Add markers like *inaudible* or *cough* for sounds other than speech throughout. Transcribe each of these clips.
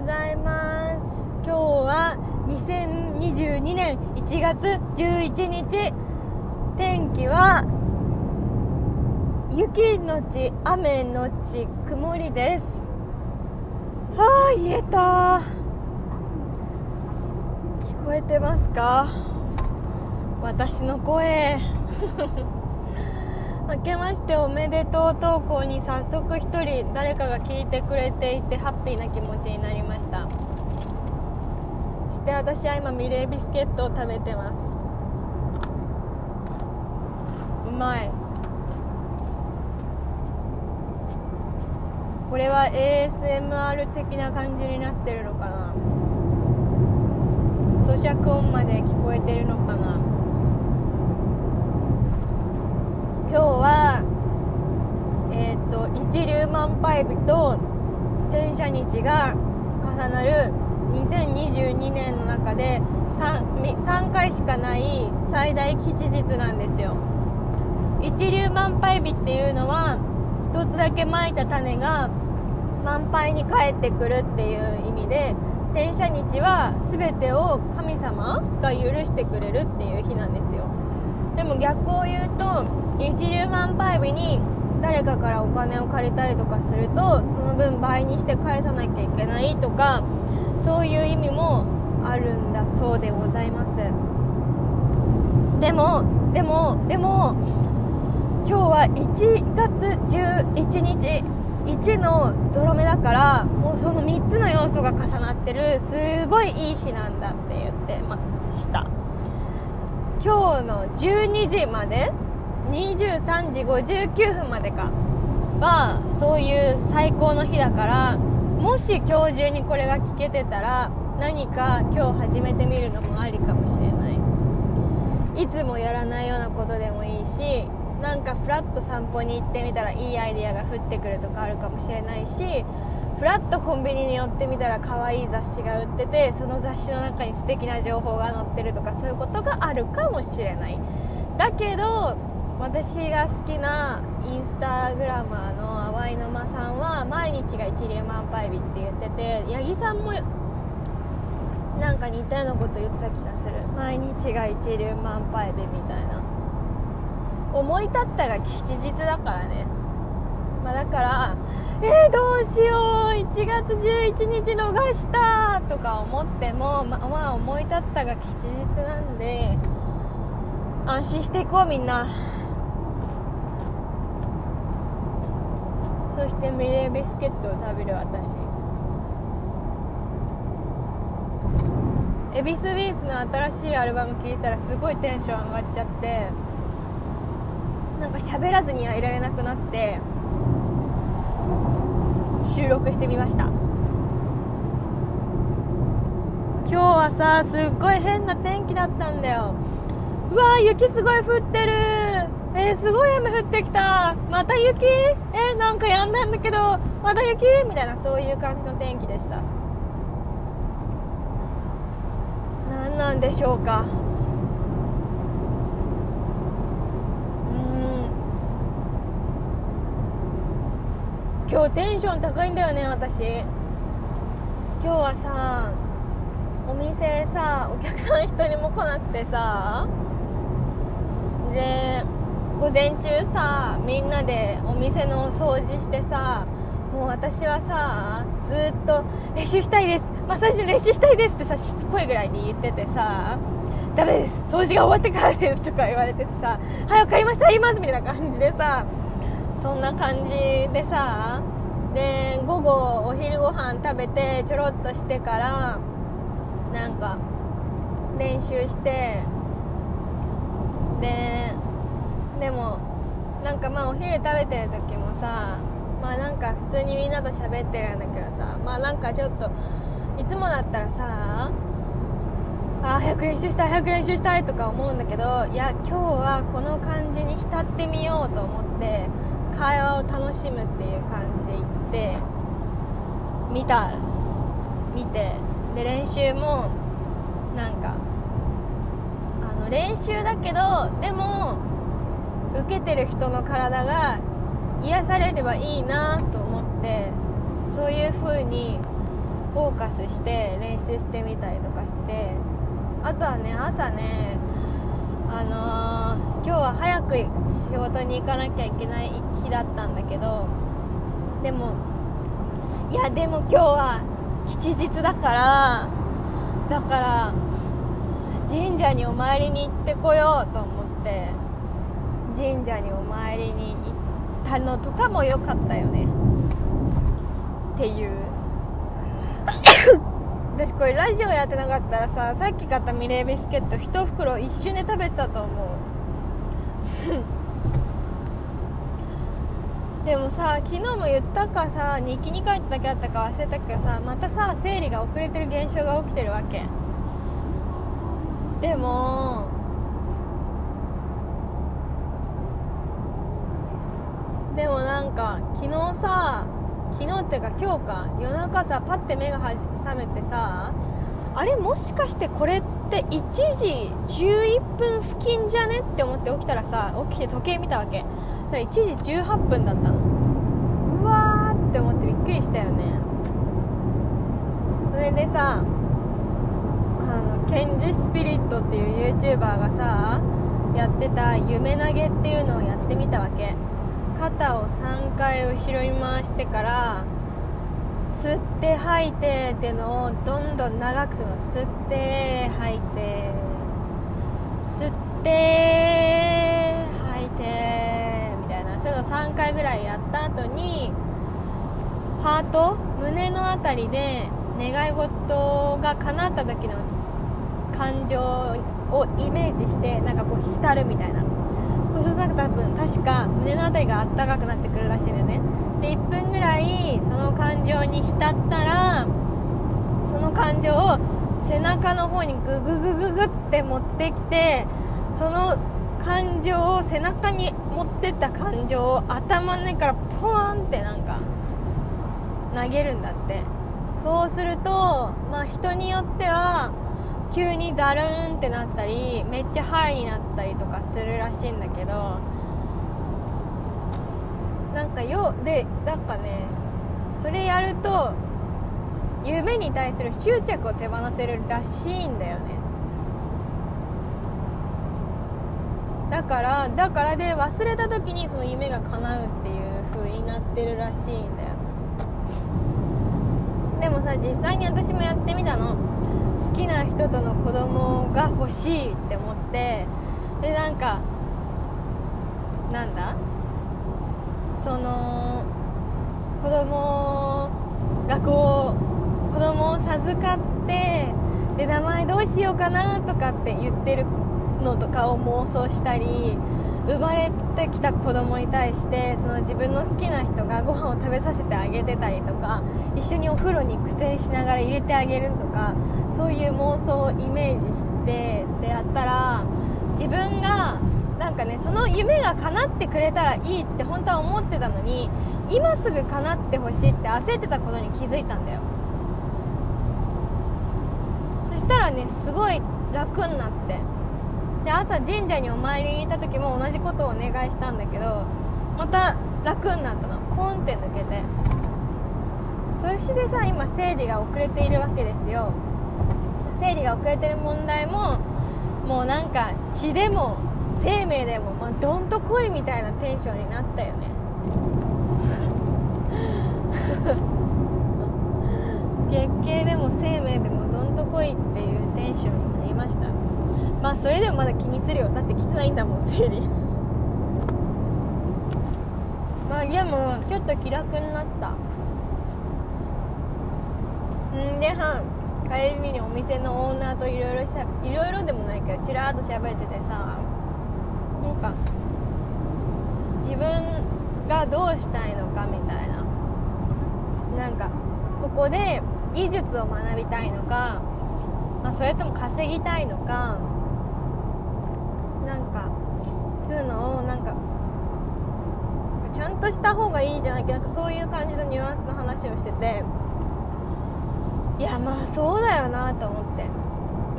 ございます。今日は2022年1月11日。天気は雪のち雨のち曇りです。はあ言えた。聞こえてますか？私の声。明けましておめでとう投稿に早速1人誰かが聞いてくれていてハッピーな気持ちになりました。そして私は今ミレービスケットを食べてます。うまい。これは ASMR 的な感じになってるのかな。咀嚼音まで聞こえてるのかな今日はえっ、ー、と一粒万倍日と転写日が重なる2022年の中で 3, 3回しかない最大吉日なんですよ。一粒万倍日っていうのは一つだけまいた種が満杯に帰ってくるっていう意味で転写日は全てを神様が許してくれるっていう日なんですよ。でも逆を言うと一粒万倍日に誰かからお金を借りたりとかするとその分倍にして返さなきゃいけないとかそういう意味もあるんだそうでございます。でもでもでも今日は1月11日1のゾロ目だからもうその3つの要素が重なってるすごいいい日なんだって言ってました。今日の12時まで23時59分までか。はそういう最高の日だからもし今日中にこれが聞けてたら何か今日始めてみるのもありかもしれない。いつもやらないようなことでもいいしなんかフラッと散歩に行ってみたらいいアイデアが降ってくるとかあるかもしれないしフラッとコンビニに寄ってみたら可愛い雑誌が売っててその雑誌の中に素敵な情報が載ってるとかそういうことがあるかもしれない。だけど私が好きなインスタグラマーの淡井沼さんは毎日が一粒万倍日って言ってて八木さんもなんか似たようなこと言ってた気がする。毎日が一粒万倍日みたいな。思い立ったが吉日だからね。まあ、だからえー、どうしよう。1月11日逃したとか思ってもままあ思い立ったが吉日なんで安心していこうみんなそしてミレービスケットを食べる私。 EVISBEATS の新しいアルバム聴いたらすごいテンション上がっちゃってなんか喋らずにはいられなくなって収録してみました。今日はさすっごい変な天気だったんだよ。うわー雪すごい降ってるえー、すごい雨降ってきた。また雪？えー、なんか止んだんだけどまた雪？みたいなそういう感じの天気でした。何なんでしょうか。うん。今日テンション高いんだよね私。今日はさお店さお客さん一人も来なくてさ。で午前中さみんなでお店の掃除してさもう私はさずっと練習したいですマッサージの練習したいですってさしつこいぐらいに言っててさダメです掃除が終わってからですとか言われてさはい分かりましたやりますみたいな感じでさそんな感じでさで午後お昼ご飯食べてちょろっとしてからなんか練習してででもなんかまあお昼食べてる時もさまあなんか普通にみんなと喋ってるんだけどさまあなんかちょっといつもだったらさあ早く練習したい早く練習したいとか思うんだけどいや今日はこの感じに浸ってみようと思って会話を楽しむっていう感じで行って見た見てで練習もなんかあの練習だけどでも受けてる人の体が癒されればいいなと思ってそういう風にフォーカスして練習してみたりとかしてあとはね朝ねあのー、今日は早く仕事に行かなきゃいけない日だったんだけどでもいやでも今日は吉日だからだから神社にお参りに行ってこようと思って。神社にお参りに行ったのとかも良かったよね。っていう。*coughs* 私これラジオやってなかったらささっき買ったミレービスケット1袋一瞬で食べてたと思う。*coughs* でもさ昨日も言ったかさ日記に書いただけだったか忘れたけどさまたさ生理が遅れてる現象が起きてるわけ。でもでもなんか昨日さ昨日っていうか今日か夜中さパッて目が覚めてさあれもしかしてこれって1時11分付近じゃねって思って起きたらさ起きて時計見たわけ。それ1時18分だったの。うわーって思ってびっくりしたよね。それでさあのケンジスピリットっていう YouTuber がさやってた夢投げっていうのをやってみたわけ。肩を3回後ろに回してから吸って吐いてっていうのをどんどん長くするの。吸って吐いて吸って吐いてみたいな。そういうの3回ぐらいやった後にハート胸の辺りで願い事が叶った時の感情をイメージしてなんかこう浸るみたいな。そうするとなんか多分確か胸の辺りがあったかくなってくるらしいんだよね。で1分ぐらいその感情に浸ったらその感情を背中の方にグググググって持ってきてその感情を背中に持ってった感情を頭の中からポーンってなんか投げるんだって。そうするとまあ人によっては急にダルーンってなったりめっちゃハイになったりとかするらしいんだけどなんかよでなんかねそれやると夢に対する執着を手放せるらしいんだよね。だからだからで忘れた時にその夢が叶うっていう風になってるらしいんだよ。でもさ実際に私もやってみたの。きな人との子供が欲しいって思ってでなんかなんだ？その子供がこう子供を授かってで名前どうしようかなとかって言ってるのとかを妄想したり生まれてきた子供に対してその自分の好きな人がご飯を食べさせてあげてたりとか一緒にお風呂に苦戦しながら入れてあげるとかそういう妄想をイメージしてでやったら自分がなんかねその夢が叶ってくれたらいいって本当は思ってたのに今すぐ叶ってほしいって焦ってたことに気づいたんだよ。そしたらねすごい楽になって。で朝神社にお参りに行った時も同じことをお願いしたんだけどまた楽になったの。ポンって抜けて。それしてさ今生理が遅れているわけですよ。生理が遅れてる問題ももうなんか血でも生命でも、まあ、どんと来いみたいなテンションになったよね。*laughs* 月経でも生命でもどんと来いっていうテンションにまあそれでもまだ気にするよだって来てないんだもん生理。まあでもちょっと気楽になった。んでは帰りにお店のオーナーといろいろしゃいろいろでもないけどちらっと喋っててさなんか自分がどうしたいのかみたいな。なんかここで技術を学びたいのか、まあ、それとも稼ぎたいのかなんかいうのをなんかちゃんとした方がいいじゃないけどなんかそういう感じのニュアンスの話をしてていやまあそうだよなと思って、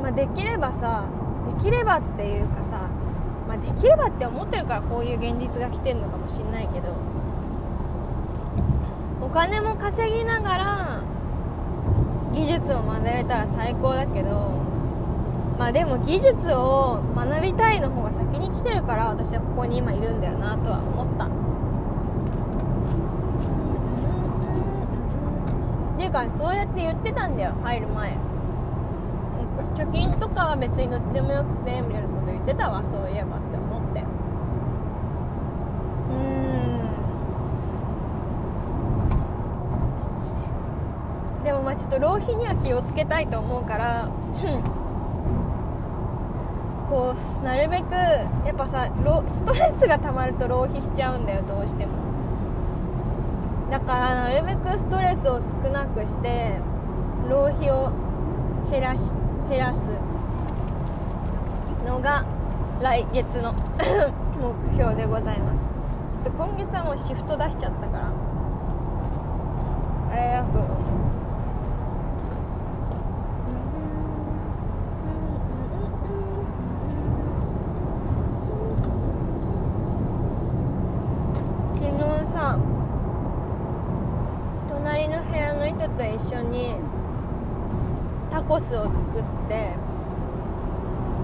まあ、できればさできればっていうかさ、まあ、できればって思ってるからこういう現実が来てるのかもしんないけどお金も稼ぎながら現術を学べたら最高だけどまあでも技術を学びたいの方が先に来てるから私はここに今いるんだよなとは思った。っていうかそうやって言ってたんだよ入る前。貯金とかは別にどっちでもよくてみたいなこと言ってたわそういえばって思って。うん。でもまあちょっと浪費には気をつけたいと思うからこうなるべくやっぱさストレスが溜まると浪費しちゃうんだよどうしても。だからなるべくストレスを少なくして浪費を減らし減らすのが来月の *coughs* 目標でございます。ちょっと今月はもうシフト出しちゃったからあれやく昨日さ隣の部屋の人と一緒にタコスを作って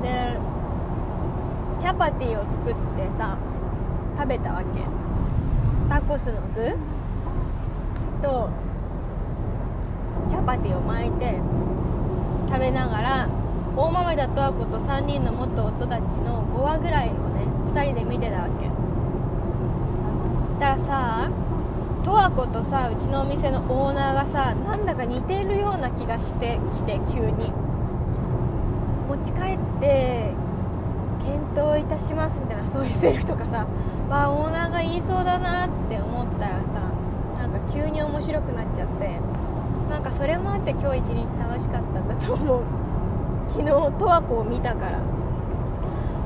でチャパティを作ってさ食べたわけ。タコスの具とチャパティを巻いて食べながら大豆田とわ子と3人の元夫たちの5話ぐらいをね2人で見てたわけ。だからさ十和子とさうちのお店のオーナーがさなんだか似てるような気がしてきて急に。持ち帰って検討いたしますみたいなそういうセリフとかさわオーナーが言いそうだなって思ったらさなんか急に面白くなっちゃって。なんかそれもあって今日一日楽しかったんだと思う。昨日十和子を見たから。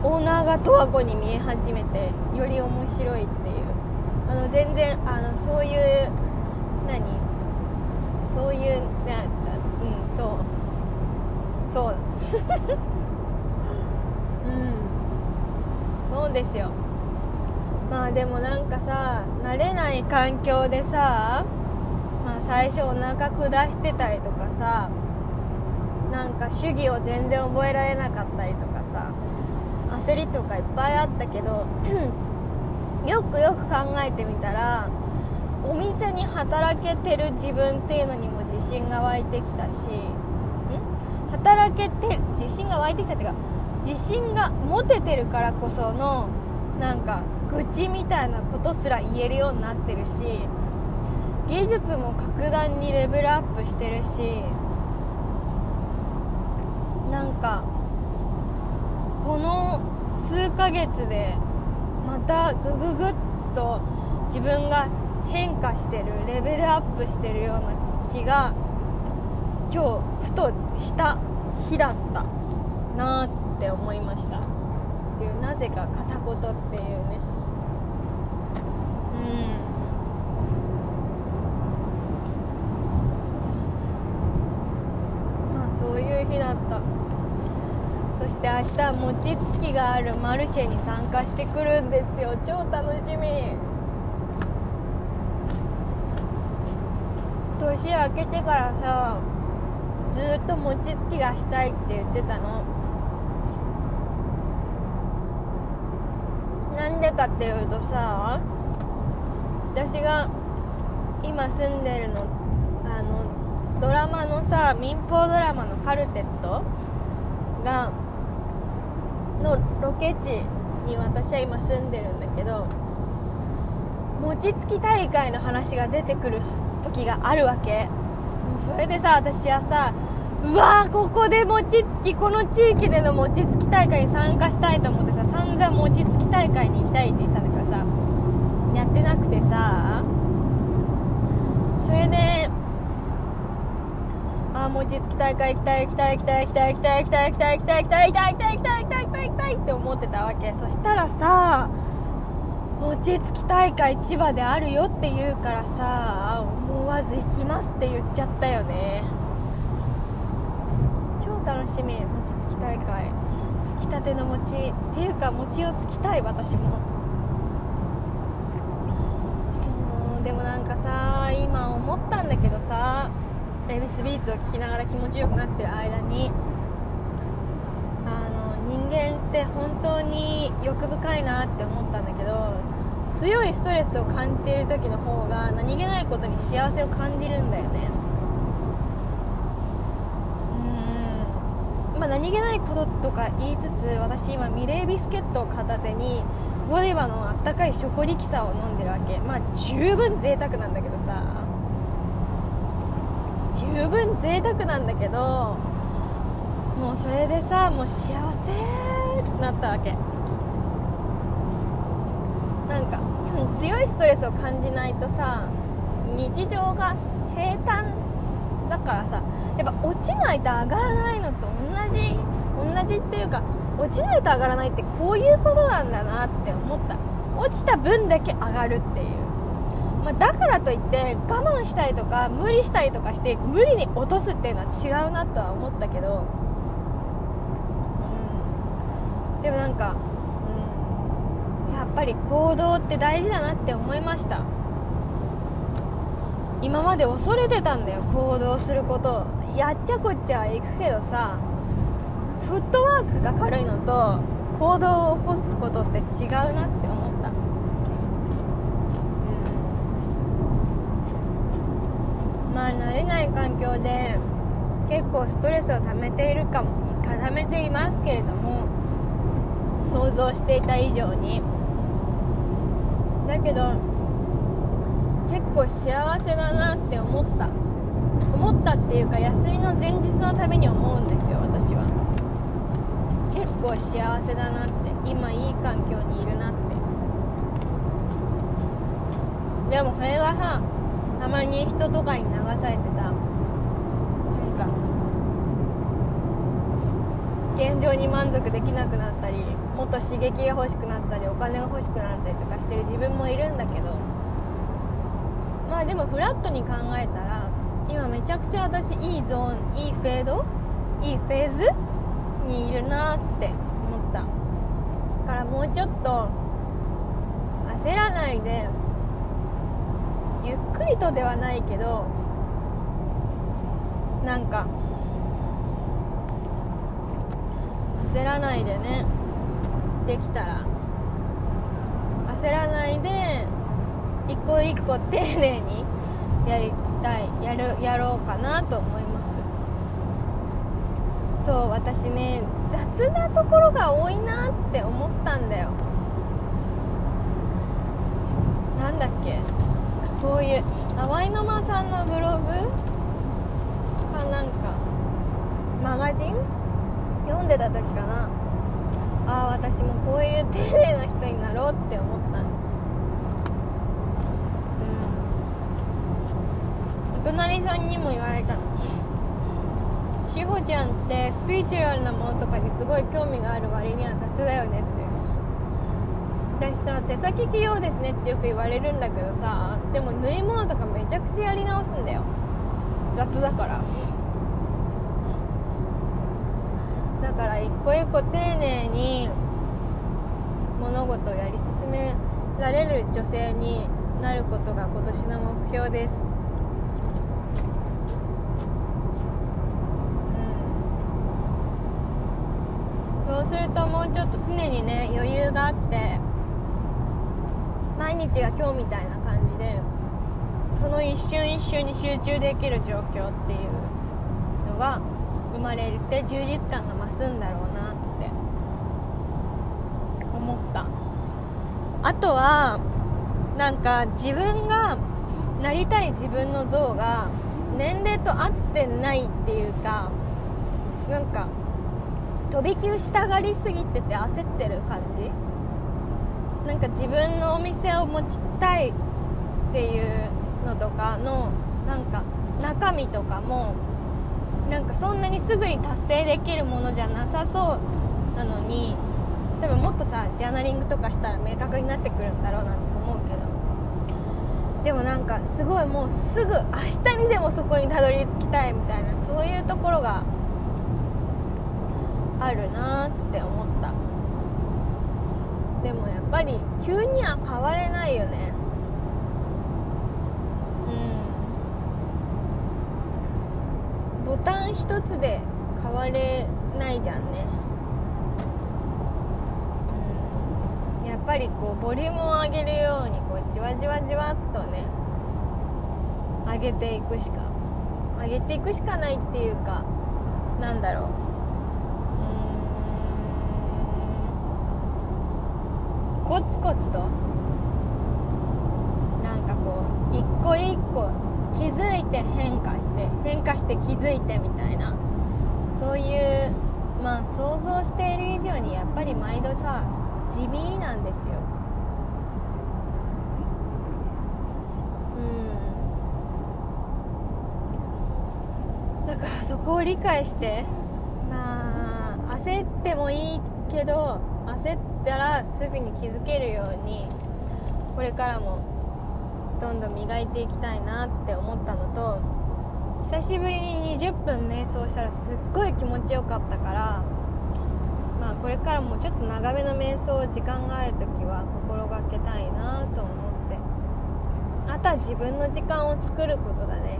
オーナーが十和子に見え始めてより面白いっていう。あの全然あのそういう何？そういうなうんそう。そう。*laughs* うん。そうですよ。まあでもなんかさ慣れない環境でさ、まあ、最初お腹下してたりとかさなんか主義を全然覚えられなかったりとかさ焦りとかいっぱいあったけどよくよく考えてみたらお店に働けてる自分っていうのにも自信が湧いてきたしん？働けて自信が湧いてきたっていうか自信が持ててるからこそのなんか愚痴みたいなことすら言えるようになってるし技術も格段にレベルアップしてるしなんかこの数ヶ月でまたグググッと自分が変化してるレベルアップしてるような気が今日ふとした日だったなーって思いました。っていうなぜか片言っていうね。うん。まあそういう日だった。して明日餅つきがあるマルシェに参加してくるんですよ。超楽しみ。年明けてからさずっと餅つきがしたいって言ってたの。なんでかっていうとさ私が今住んでるのあのドラマのさ民放ドラマの「カルテット」がのロケ地に私は今住んでるんだけど餅つき大会の話が出てくる時があるわけ。もうそれでさ私はさうわーここで餅つきこの地域での餅つき大会に参加したいと思ってさ散々餅つき大会に行きたいって言ったんだけどさやってなくてさそれであ餅つき大会行きたい行きたい行きたい行きたい行きたい行きたい行きたい行きたい行きたい行きたい行きたい行きたいたいって思ってたわけ。そしたらさ餅つき大会千葉であるよって言うからさ思わず行きますって言っちゃったよね。超楽しみ。餅つき大会。つきたての餅っていうか餅をつきたい私も。そうでもなんかさ今思ったんだけどさレビスビーツを聴きながら気持ちよくなってる間に間って本当に欲深いなって思ったんだけど強いストレスを感じている時の方が何気ないことに幸せを感じるんだよね。うんまあ何気ないこととか言いつつ私今ミレービスケットを片手にゴディバのあったかいショコリキサを飲んでるわけ。まあ十分贅沢なんだけどさ。十分贅沢なんだけどもうそれでさもう幸せってなったわけ。なんか強いストレスを感じないとさ日常が平坦だからさやっぱ落ちないと上がらないのと同じ同じっていうか落ちないと上がらないってこういうことなんだなって思った。落ちた分だけ上がるっていう、まあ、だからといって我慢したりとか無理したりとかして無理に落とすっていうのは違うなとは思ったけど、でもなんかうんやっぱり行動って大事だなって思いました。今まで恐れてたんだよ行動することやっちゃこっちゃ行くけどさフットワークが軽いのと行動を起こすことって違うなって思った、うん、まあ慣れない環境で結構ストレスを溜めているかも溜めていますけれども想像していた以上に。だけど結構幸せだなって思った。思ったっていうか休みの前日のために思うんですよ私は。結構幸せだなって今いい環境にいるなって。でもこれがさたまに人とかに流されてさなんか現状に満足できなくなったりもっと刺激が欲しくなったりお金が欲しくなったりとかしてる自分もいるんだけど。まあでもフラットに考えたら今めちゃくちゃ私いいゾーンいいフェードいいフェーズにいるなって思った。だからもうちょっと焦らないでゆっくりとではないけどなんか焦らないでね。できたら焦らないで一個一個丁寧にやりたいやるやろうかなと思います。そう私ね雑なところが多いなって思ったんだよ。なんだっけ？こういう淡いまさんのブログかなんか。マガジン？読んでた時かな。ああ私もこういう丁寧な人になろうって思ったんですうん。お隣さんにも言われたの。志保ちゃんってスピリチュアルなものとかにすごい興味がある割には雑だよねって私さ手先器用ですねってよく言われるんだけどさでも縫い物とかめちゃくちゃやり直すんだよ。雑だからだから一個一個丁寧に物事をやり進められる女性になることが今年の目標です、うん、そうするともうちょっと常にね余裕があって毎日が今日みたいな感じでその一瞬一瞬に集中できる状況っていうのが生まれて充実感が増すんだろうなって。思った。あとはなんか自分がなりたい自分の像が年齢と合ってないっていうかなんか飛び級したがりすぎてて焦ってる感じ。なんか自分のお店を持ちたいっていうのとかのなんか中身とかもなんかそんなにすぐに達成できるものじゃなさそうなのに多分もっとさジャーナリングとかしたら明確になってくるんだろうなって思うけど。でもなんかすごいもうすぐ明日にでもそこにたどり着きたいみたいなそういうところがあるなって思った。でもやっぱり急には変われないよね。タン一つで変われないじゃんね、うん、やっぱりこうボリュームを上げるようにこうじわじわじわっとね上げていくしか上げていくしかないっていうかなんだろう。うん。コツコツとなんかこう一個一個気づいて変化して変化して気づいてみたいな。そういうまあ想像している以上にやっぱり毎度さ地味なんですよ。うん。だからそこを理解してまあ焦ってもいいけど焦ったらすぐに気づけるようにこれからもどんどん磨いていきたいなって思ったのと久しぶりに20分瞑想したらすっごい気持ちよかったからまあこれからもちょっと長めの瞑想時間がある時は心がけたいなと思って。あとは自分の時間を作ることだね。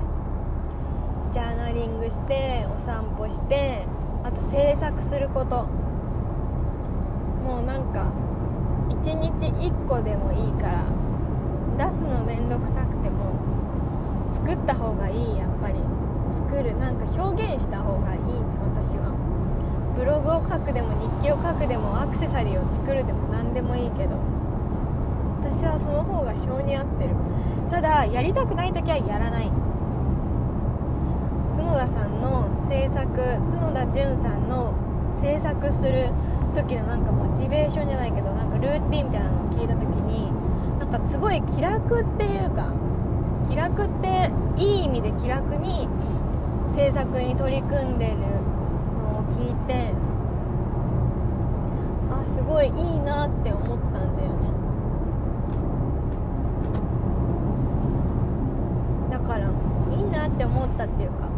ジャーナリングしてお散歩してあと制作すること。もうなんか1日1個でもいいから出すの面倒くさくても作った方がいいやっぱり。作るなんか表現した方がいいね私は。ブログを書くでも日記を書くでもアクセサリーを作るでも何でもいいけど。私はその方が性に合ってる。ただやりたくない時はやらない。角田さんの制作角田純さんの制作する時のなんかモチベーションじゃないけどなんかルーティンみたいなのを聞いた時になんかすごい気楽っていうか気楽っていい意味で気楽に制作に取り組んでるのを聞いてあすごいいいなって思ったんだよね。だからいいなって思ったっていうか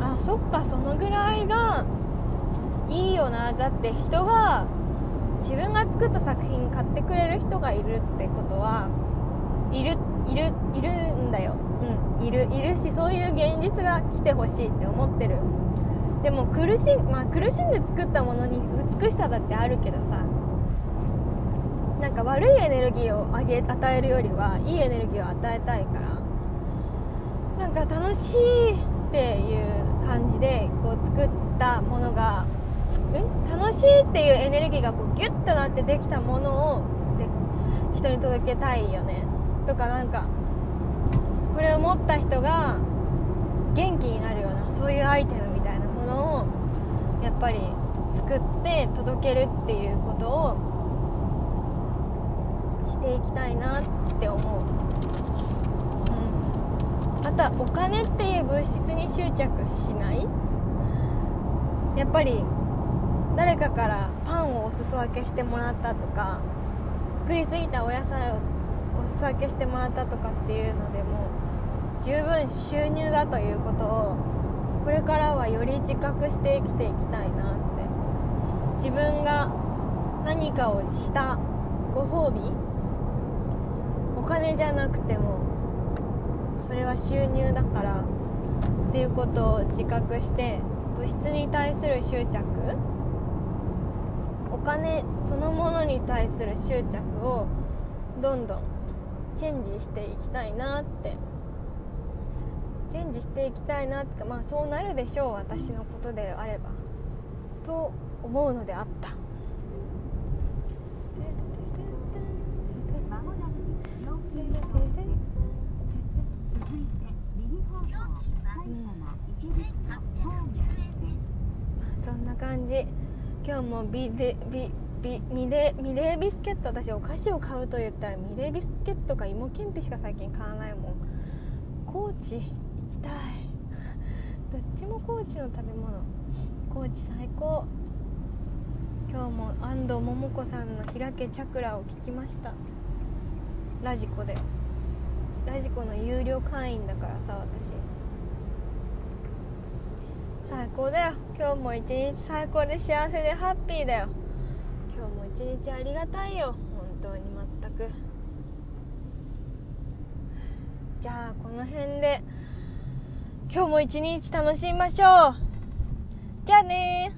あそっかそのぐらいがいいよな。だって人が自分が作った作品買ってくれる人がいるってことはいるいるいるんだよ。うん。いるいるしそういう現実が来てほしいって思ってる。でも苦し,、まあ、苦しんで作ったものに美しさだってあるけどさなんか悪いエネルギーをあげ与えるよりはいいエネルギーを与えたいからなんか楽しいっていう感じでこう作ったものが楽しいっていうエネルギーがこうギュッとなってできたものをで人に届けたいよね。とかなんかこれを持った人が元気になるようなそういうアイテムみたいなものをやっぱり作って届けるっていうことをしていきたいなって思う、うん、あとはお金っていう物質に執着しない。やっぱり誰かからパンをお裾分けしてもらったとか作りすぎたお野菜をお裾分けしてもらったとかっていうのでも十分収入だということをこれからはより自覚して生きていきたいなって。自分が何かをしたご褒美お金じゃなくてもそれは収入だからっていうことを自覚して物質に対する執着お金そのものに対する執着をどんどんチェンジしていきたいなって。チェンジしていきたいなってかまあそうなるでしょう私のことであれば。と思うのであった。そんな感じ今日もビデビビミレミレービスケット私お菓子を買うと言ったらミレービスケットか芋けんぴしか最近買わないもん。高知行きたい。*laughs* どっちも高知の食べ物。高知最高。今日も安藤桃子さんの「開けチャクラ」を聞きました。ラジコで。ラジコの有料会員だからさ私。最高だよ。今日も一日最高で幸せでハッピーだよ。今日も一日ありがたいよ。本当に全く。じゃあこの辺で今日も一日楽しみましょう。じゃあね